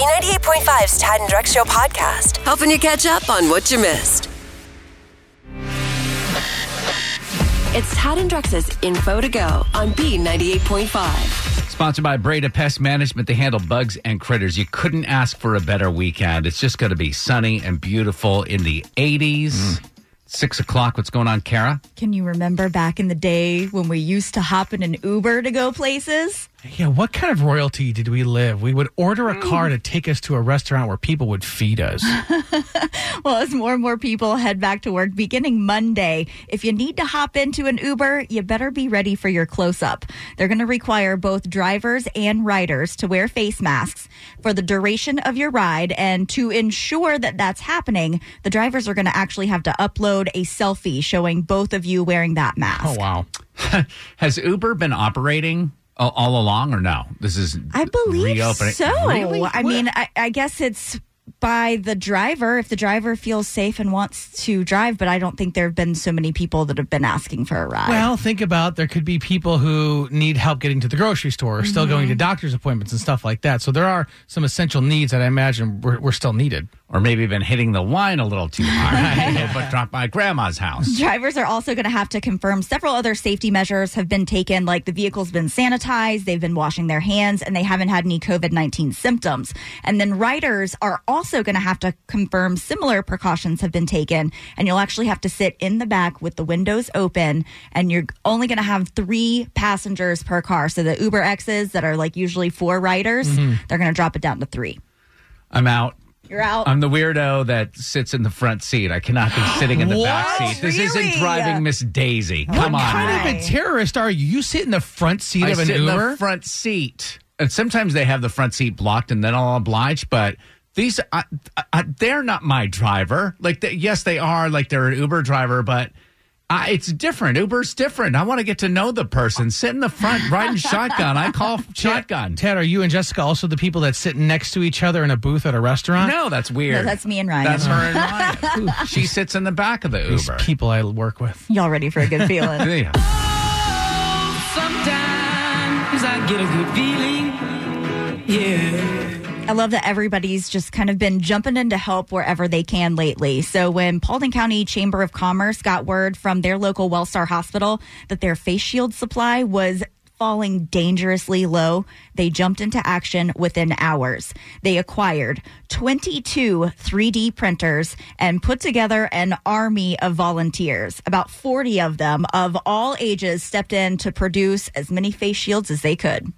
B98.5's Tad and Drex Show podcast, helping you catch up on what you missed. It's Tad and Drex's Info to Go on B98.5. Sponsored by Breda Pest Management. They handle bugs and critters. You couldn't ask for a better weekend. It's just going to be sunny and beautiful in the 80s. Mm. Six o'clock. What's going on, Kara? Can you remember back in the day when we used to hop in an Uber to go places? Yeah, what kind of royalty did we live? We would order a car mm. to take us to a restaurant where people would feed us. Well, as more and more people head back to work beginning Monday, if you need to hop into an Uber, you better be ready for your close up. They're going to require both drivers and riders to wear face masks for the duration of your ride. And to ensure that that's happening, the drivers are going to actually have to upload a selfie showing both of you wearing that mask. Oh, wow. Has Uber been operating all, all along or no? This is I believe reopening. so. Really? I What? mean, I, I guess it's by the driver if the driver feels safe and wants to drive, but I don't think there have been so many people that have been asking for a ride. Well, think about there could be people who need help getting to the grocery store or still going mm-hmm. to doctor's appointments and stuff like that. So there are some essential needs that I imagine were, were still needed. Or maybe been hitting the wine a little too hard. but dropped by grandma's house. Drivers are also going to have to confirm several other safety measures have been taken, like the vehicle's been sanitized, they've been washing their hands, and they haven't had any COVID 19 symptoms. And then riders are also going to have to confirm similar precautions have been taken, and you'll actually have to sit in the back with the windows open, and you're only going to have three passengers per car. So the Uber X's that are like usually four riders, mm-hmm. they're going to drop it down to three. I'm out. You're out. I'm the weirdo that sits in the front seat. I cannot be sitting in the back What? seat. This isn't driving Miss Daisy. Come what on. kind now. of a terrorist are you? You sit in the front seat I of an sit in Uber? the front seat. And sometimes they have the front seat blocked, and then I'll oblige. But these, I, I, they're not my driver. Like, they, yes, they are. Like they're an Uber driver, but. I, it's different. Uber's different. I want to get to know the person. Sit in the front, riding shotgun. I call shotgun. Tad, are you and Jessica also the people that sit next to each other in a booth at a restaurant? No, that's weird. No, that's me and Ryan. That's her and Ryan. she sits in the back of the These Uber. people I work with. Y'all ready for a good feeling? Yeah. Oh, sometimes I get a good feeling. Yeah. I love that everybody's just kind of been jumping in to help wherever they can lately. So when Paulding County Chamber of Commerce got word from their local Wellstar Hospital that their face shield supply was falling dangerously low, they jumped into action within hours. They acquired 22 3D printers and put together an army of volunteers. About 40 of them of all ages stepped in to produce as many face shields as they could.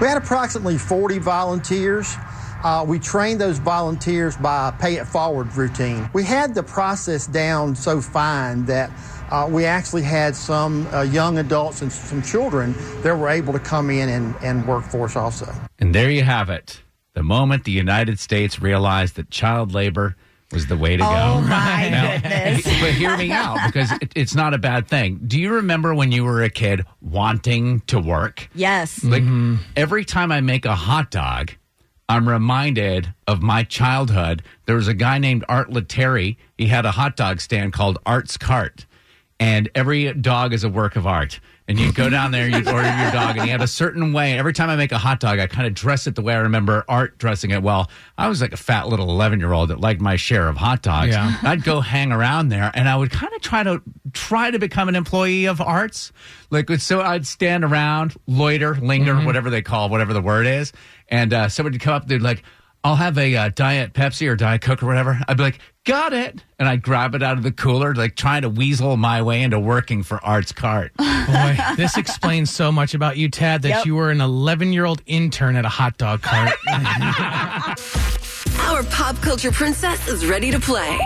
We had approximately 40 volunteers. Uh, we trained those volunteers by a pay it forward routine. We had the process down so fine that uh, we actually had some uh, young adults and some children that were able to come in and, and work for us also. And there you have it. The moment the United States realized that child labor was the way to Oh go. my Now, goodness. but hear me out because it, it's not a bad thing. Do you remember when you were a kid wanting to work? Yes. Like every time I make a hot dog, I'm reminded of my childhood. There was a guy named Art Letary. He had a hot dog stand called Art's Cart. And every dog is a work of art. And you go down there, you order your dog, and you have a certain way. Every time I make a hot dog, I kind of dress it the way I remember Art dressing it. Well, I was like a fat little 11 year old that liked my share of hot dogs. Yeah. I'd go hang around there, and I would kind of try to try to become an employee of Arts. Like so, I'd stand around, loiter, linger, whatever they call whatever the word is, and uh, somebody would come up, they'd like, "I'll have a uh, diet Pepsi or diet Coke or whatever." I'd be like, "Got it," and I'd grab it out of the cooler, like trying to weasel my way into working for Arts Cart. Boy, this explains so much about you, Tad, that Yep. you were an 11 year old intern at a hot dog cart. Our pop culture princess is ready to play.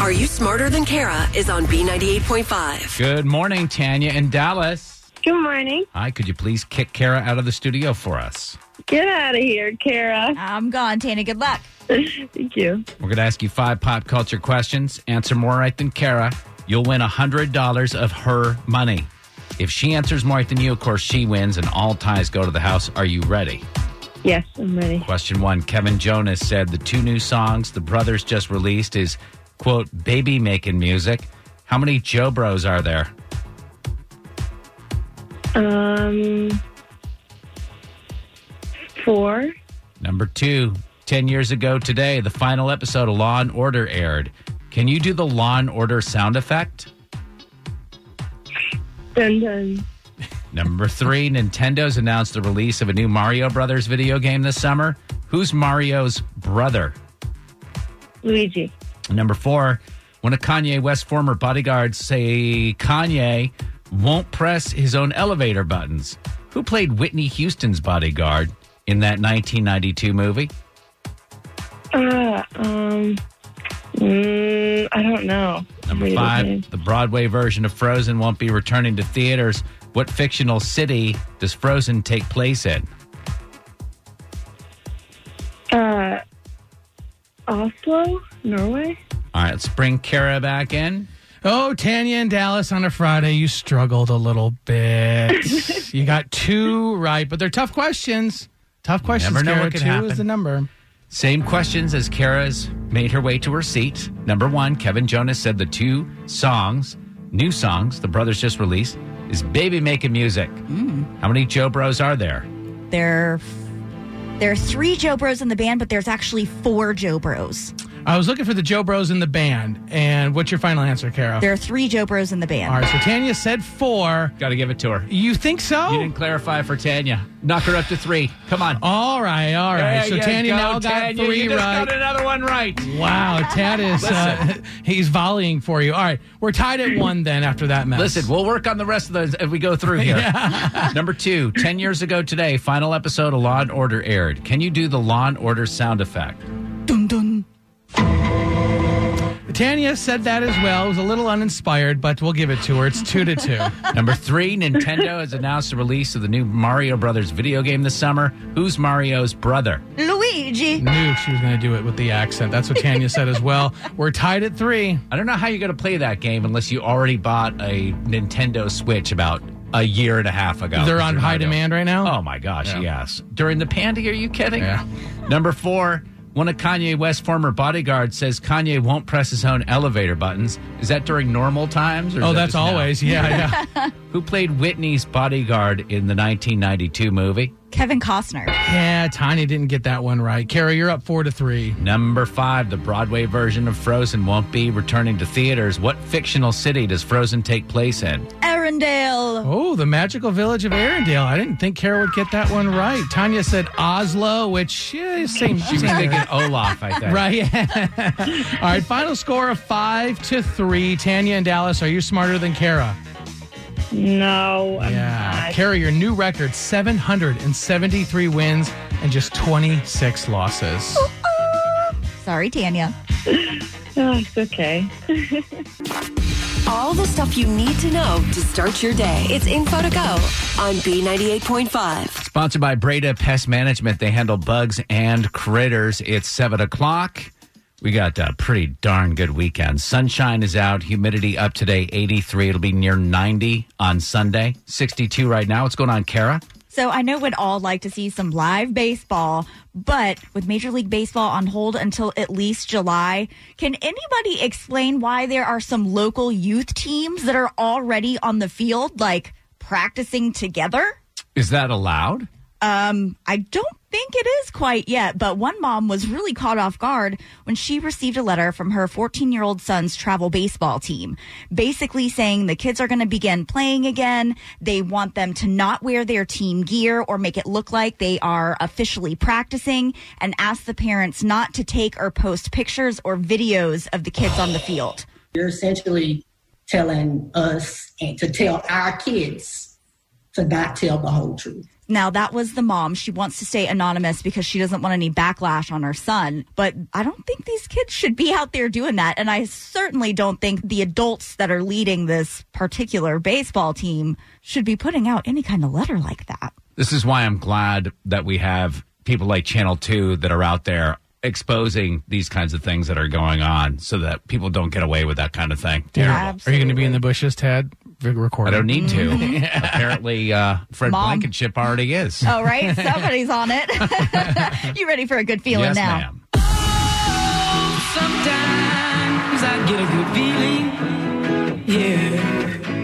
Are You Smarter Than Kara is on B98.5. Good morning, Tanya in Dallas. Good morning. Hi, could you please kick Kara out of the studio for us? Get out of here, Kara. I'm gone, Tanya. Good luck. Thank you. We're going to ask you five pop culture questions. Answer more right than Kara. You'll win $100 of her money. If she answers more right than you, of course, she wins and all ties go to the house. Are you ready? Yes, I'm ready. Question one Kevin Jonas said the two new songs the brothers just released is, quote, baby making music. How many Joe Bros are there? Um, four. Number two, 10 years ago today, the final episode of Law and Order aired. Can you do the Law and Order sound effect? Dun uh, dun. Number three, Nintendo's announced the release of a new Mario Brothers video game this summer. Who's Mario's brother? Luigi. Number four, one of Kanye West's former bodyguards say Kanye won't press his own elevator buttons. Who played Whitney Houston's bodyguard in that 1992 movie? Uh, um, mm, I don't know. Number Read his name. five, the Broadway version of Frozen won't be returning to theaters. What fictional city does Frozen take place in? Uh, Oslo, Norway. All right, let's bring Kara back in. Oh, Tanya and Dallas on a Friday, you struggled a little bit. you got two right, but they're tough questions. Tough questions. never know Kara. what could two happen. is the number. Same questions as Kara's made her way to her seat. Number one, Kevin Jonas said the two songs, new songs, the brothers just released, is Baby Making Music. Mm. How many Joe Bros are there? There, there are three Joe Bros in the band, but there's actually four Joe Bros. I was looking for the Joe Bros in the band. And what's your final answer, Kara? There are three Joe Bros in the band. All right, so Tanya said four. Got to give it to her. You think so? You didn't clarify for Tanya. Knock her up to three. Come on. All right, all right. There so you Tanya go, now got Tanya. three you just right. got another one right. Wow, Tad is uh, he's volleying for you. All right, we're tied at one then after that mess. Listen, we'll work on the rest of those as we go through here. Number two, 10 years ago today, final episode of Law and Order aired. Can you do the Law and Order sound effect? Dun dun. Tanya said that as well. It was a little uninspired, but we'll give it to her. It's two to two. Number three, Nintendo has announced the release of the new Mario Brothers video game this summer. Who's Mario's brother? Luigi. Knew she was going to do it with the accent. That's what Tanya said as well. We're tied at three. I don't know how you're going to play that game unless you already bought a Nintendo Switch about a year and a half ago. They're on high not demand right now. Oh my gosh, Yeah. yes. During the pandy, are you kidding? Yeah. Number four, one of Kanye West's former bodyguards says Kanye won't press his own elevator buttons. Is that during normal times? Or Oh, that that's just now? always. Yeah, yeah. Who played Whitney's bodyguard in the 1992 movie? Kevin Costner. yeah, Tanya didn't get that one right. Kara, you're up four to three. Number five, the Broadway version of Frozen won't be returning to theaters. What fictional city does Frozen take place in? Arendelle. Oh, the magical village of Arendelle. I didn't think Kara would get that one right. Tanya said Oslo, which yeah, same. She was same thinking Olaf, I think. Right. All right. Final score of five to three. Tanya and Dallas, are you smarter than Kara? No, I'm Yeah. not. Kara, your new record 773 wins and just 26 losses. Sorry, Tanya. Oh, it's okay. All the stuff you need to know to start your day. It's info to go on B98.5. Sponsored by Breda Pest Management. They handle bugs and critters. It's 7 o'clock. We got a pretty darn good weekend. Sunshine is out, humidity up today, 83. It'll be near 90 on Sunday, 62 right now. What's going on, Kara? So I know we'd all like to see some live baseball, but with Major League Baseball on hold until at least July, can anybody explain why there are some local youth teams that are already on the field, like practicing together? Is that allowed? Um, I don't think it is quite yet, but one mom was really caught off guard when she received a letter from her 14 year old son's travel baseball team, basically saying the kids are going to begin playing again. They want them to not wear their team gear or make it look like they are officially practicing and ask the parents not to take or post pictures or videos of the kids on the field. You're essentially telling us and to tell our kids to not tell the whole truth. Now, that was the mom. She wants to stay anonymous because she doesn't want any backlash on her son. But I don't think these kids should be out there doing that. And I certainly don't think the adults that are leading this particular baseball team should be putting out any kind of letter like that. This is why I'm glad that we have people like Channel 2 that are out there exposing these kinds of things that are going on so that people don't get away with that kind of thing. Terrible. Are you going to be in the bushes, Tad? I don't need to. Apparently, uh, Fred Mom. Blankenship already is. Oh, right? Somebody's on it. you ready for a good feeling yes, now? ma'am. Sometimes I get a good feeling. Yeah.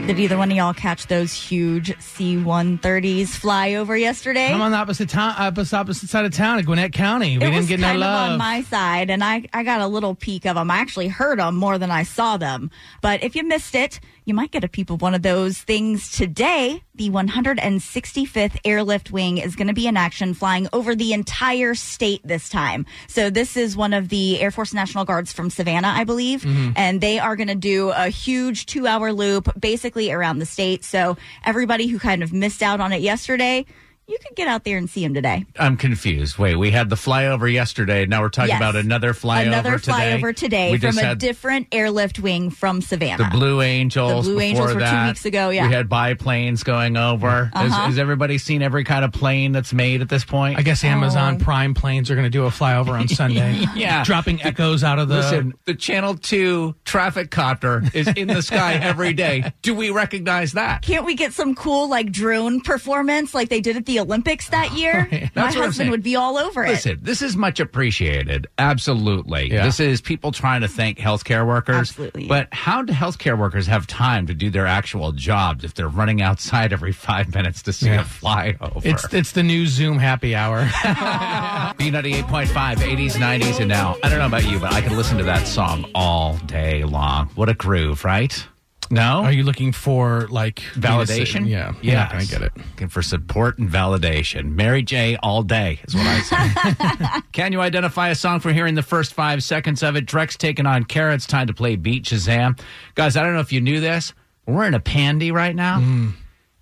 Did either one of y'all catch those huge C-130s fly over yesterday? I'm on the opposite town, opposite, opposite side of town, at Gwinnett County. We it didn't get no kind love. of on my side, and I, I got a little peek of them. I actually heard them more than I saw them. But if you missed it, you might get a peep of one of those things today. The 165th Airlift Wing is going to be in action, flying over the entire state this time. So this is one of the Air Force National Guards from Savannah, I believe, mm-hmm. and they are going to do a huge two-hour loop, basically around the state. So everybody who kind of missed out on it yesterday. You could get out there and see him today. I'm confused. Wait, we had the flyover yesterday. Now we're talking Yes. about another flyover Another today. flyover today We from a different airlift wing from Savannah. the Blue Angels. The Blue Angels were two weeks ago, yeah. we had biplanes going over. Has, Uh-huh. has everybody seen every kind of plane that's made at this point? I guess Amazon Oh. Prime planes are going to do a flyover on Sunday. Yeah. Dropping echoes out of the. Listen, the Channel Two traffic copter is in the sky every day. Do we recognize that? Can't we get some cool like drone performance like they did at the Olympics that year? My That's what husband would be all over it. Listen, this is much appreciated. Absolutely. Yeah. This is people trying to thank healthcare workers. Absolutely. But how do healthcare workers have time to do their actual jobs if they're running outside every five minutes to see Yeah. a flyover? it's it's the new Zoom happy hour. B98.5, 80s, 90s, and now. I don't know about you, but I could listen to that song all day long. What a groove, right? No? Are you looking for like validation? Yeah, you're yeah. I get it. Looking for support and validation. Mary J. all day is what I say. Can you identify a song from hearing the first five seconds of it? Drex taking on Carrots. Time to play Beat Shazam. Guys, I don't know if you knew this. We're in a pandy right now, Mm.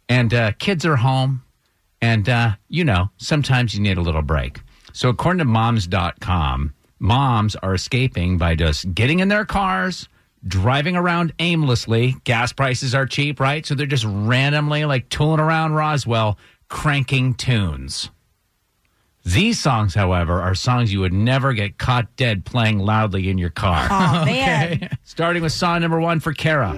and uh, kids are home, and uh, you know, sometimes you need a little break. So, according to moms.com, moms are escaping by just getting in their cars, driving around aimlessly. Gas prices are cheap, right? So they're just randomly like tooling around Roswell, cranking tunes. These songs, however, are songs you would never get caught dead playing loudly in your car. Oh man. Starting with song number one for Kara.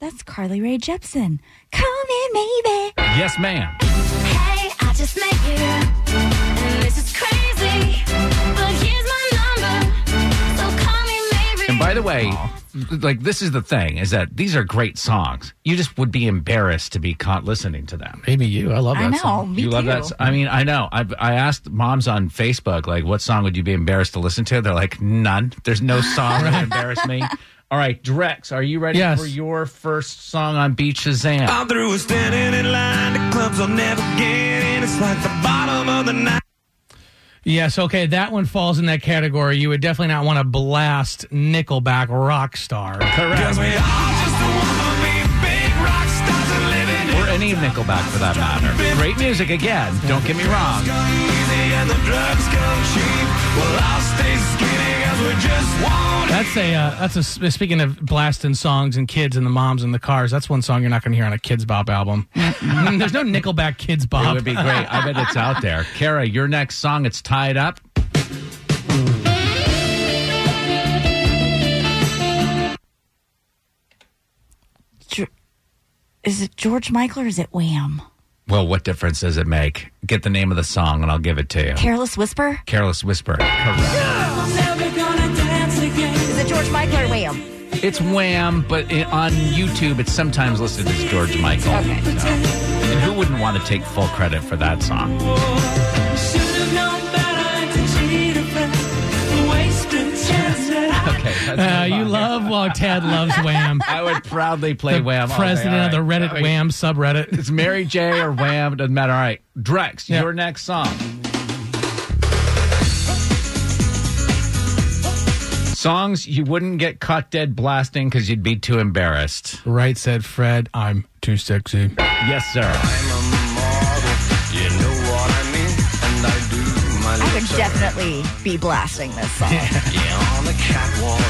That's Carly Rae Jepsen. Come in, maybe. Yes, ma'am. Hey, I just met you, and this is crazy. But here's my number, so call me maybe. And by the way, like this is the thing is that these are great songs. You just would be embarrassed to be caught listening to them. Maybe you. I love that I know. song. Me you too. love that? I mean, I know. I I asked moms on Facebook like, what song would you be embarrassed to listen to? They're like, none. There's no song that would embarrass me. All right, Drex, are you ready Yes. for your first song on Beat Shazam? I'm through with standing in line to clubs I'll never get in. It's like the bottom of the night. Yes, okay, that one falls in that category. You would definitely not want to blast Nickelback Rockstar. Cause we all just wanna be big rock stars and living in Or any Nickelback for that matter. Great music again. Don't get me wrong. come easy and the drugs come cheap. Well, I'll stay skinny cause we just want That's a uh, that's a speaking of blasting songs and kids and the moms and the cars. That's one song you're not going to hear on a Kidz Bop album. There's no Nickelback Kidz Bop. It would be great. I bet it's out there. Kara, your next song, it's tied up. Is it George Michael or is it Wham? Well, what difference does it make? Get the name of the song and I'll give it to you. Careless Whisper? Careless Whisper. Correct. Is it George Michael or Wham? It's Wham, but it, on YouTube, it's sometimes listed as George Michael. Okay. So- and who wouldn't want to take full credit for that song? Okay. Uh, you love while Tad loves Wham. I would proudly play Wham. all day. President All of the. Reddit Wait, Wham subreddit. It's Mary J or Wham. Doesn't matter. All right. Drex, Yeah. your next song. Songs you wouldn't get caught dead blasting because you'd be too embarrassed. Right said Fred. I'm too sexy. Yes, sir. Could definitely be blasting this song. Yeah, on the catwalk,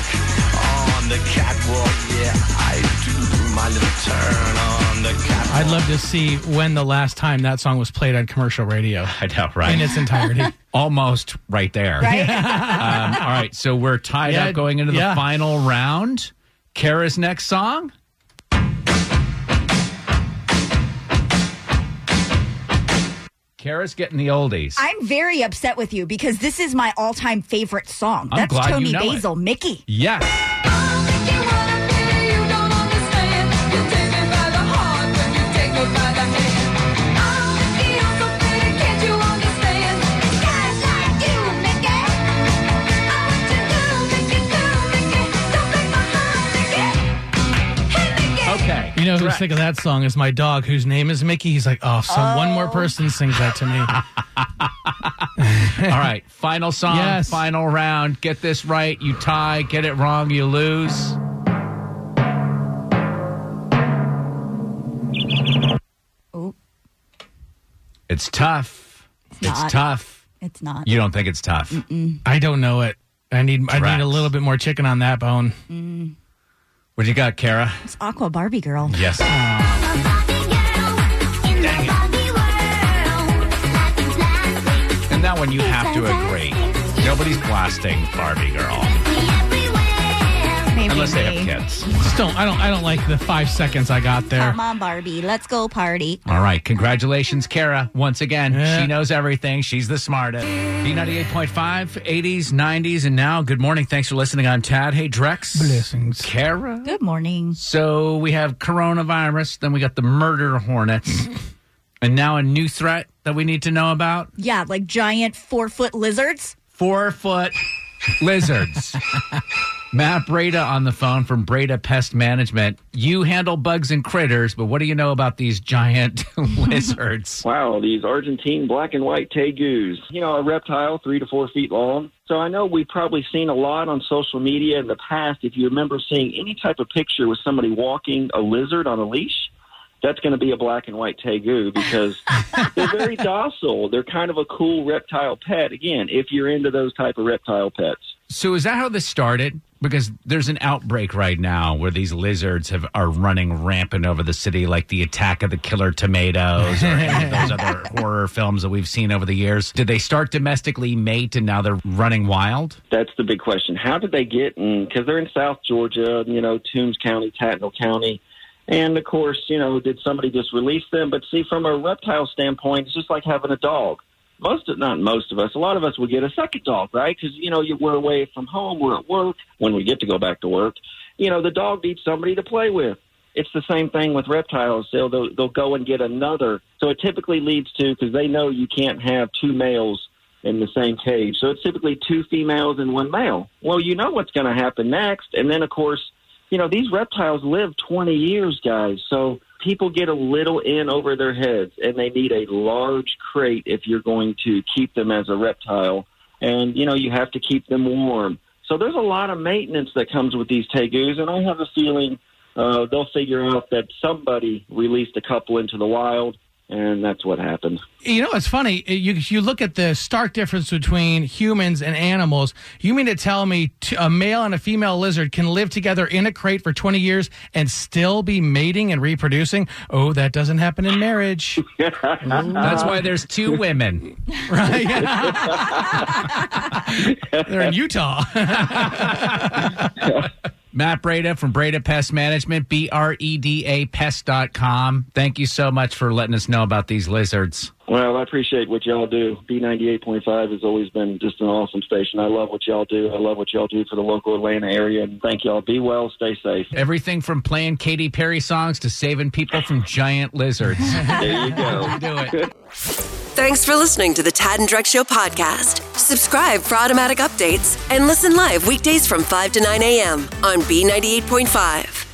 on the catwalk, yeah, I do my little turn on the catwalk. I'd love to see when the last time that song was played on commercial radio I know, right? in its entirety. Almost right there. Right? Um, all right. So we're tied Yeah, up going into the final round. Kara's next song. Kara's getting the oldies. I'm very upset with you because this is my all-time favorite song. I'm That's glad you Toni know it. Basil, Mickey. yes. Know who's Correct. sick of that song is my dog, whose name is Mickey. He's like, oh, so one more oh. person sings that to me. All right. Final song, Yes. final round. Get this right, you tie. Get it wrong, you lose. Oh, It's tough. It's, not. tough. it's not. You don't think it's tough? I don't know it. I need I Correct. need a little bit more chicken on that bone. Mm. What do you got, Kara? It's Aqua Barbie Girl. Yes. And that one you have to agree. Nobody's blasting Barbie Girl Maybe unless they have kids. Just don't I don't I don't like the five seconds I got there. Come on, Barbie. Let's go party. All right. Congratulations, Kara. Once again, Yeah. she knows everything. She's the smartest. B98.5, 80s, 90s, and now. Good morning. Thanks for listening. I'm Tad. Hey, Drex. Blessings. Kara. Good morning. So we have coronavirus, then we got the murder hornets, and now a new threat that we need to know about Yeah, like giant four-foot lizards. four foot lizards. Matt Breda on the phone from Breda Pest Management. You handle bugs and critters, but what do you know about these giant lizards? Wow, these Argentine black and white tegus. You know, a reptile three to four feet long. So I know we've probably seen a lot on social media in the past. If you remember seeing any type of picture with somebody walking a lizard on a leash, that's going to be a black and white tegu because they're very docile. They're kind of a cool reptile pet. Again, if you're into those type of reptile pets. So is that how this started? Because there's an outbreak right now where these lizards have are running rampant over the city, like the attack of the killer tomatoes or any of those other horror films that we've seen over the years. Did they start domestically mate and now they're running wild? That's the big question. How did they get in? Because they're in South Georgia, you know, Toombs County, Tattnall County. And of course, you know, did somebody just release them? But see, from a reptile standpoint, it's just like having a dog. Most of, not most of us, a lot of us would get a second dog, right? Because, you know, we're away from home, we're at work. When we get to go back to work, you know, the dog needs somebody to play with. It's the same thing with reptiles. They'll, they'll, they'll go and get another. So it typically leads to, because they know you can't have two males in the same cage. So it's typically two females and one male. Well, you know what's going to happen next. And then, of course, you know, these reptiles live 20 years, guys. So people get a little in over their heads and they need a large crate if you're going to keep them as a reptile. And, you know, you have to keep them warm. So there's a lot of maintenance that comes with these tegus. And I have a feeling uh, they'll figure out that somebody released a couple into the wild. And that's what happened. You know, it's funny. You you look at the stark difference between humans and animals. You mean to tell me t- a male and a female lizard can live together in a crate for 20 years and still be mating and reproducing? Oh, that doesn't happen in marriage. That's why there's two women. right? They're in Utah. Matt Breda from Breda Pest Management, B R E D A pest.com. Thank you so much for letting us know about these lizards. Well, I appreciate what y'all do. B98.5 has always been just an awesome station. I love what y'all do. I love what y'all do for the local Atlanta area. And thank y'all. Be well. Stay safe. Everything from playing Katy Perry songs to saving people from giant lizards. There you go. do it. Thanks for listening to the Tad and Drex Show podcast. Subscribe for automatic updates and listen live weekdays from 5 to 9 a.m. on B98.5.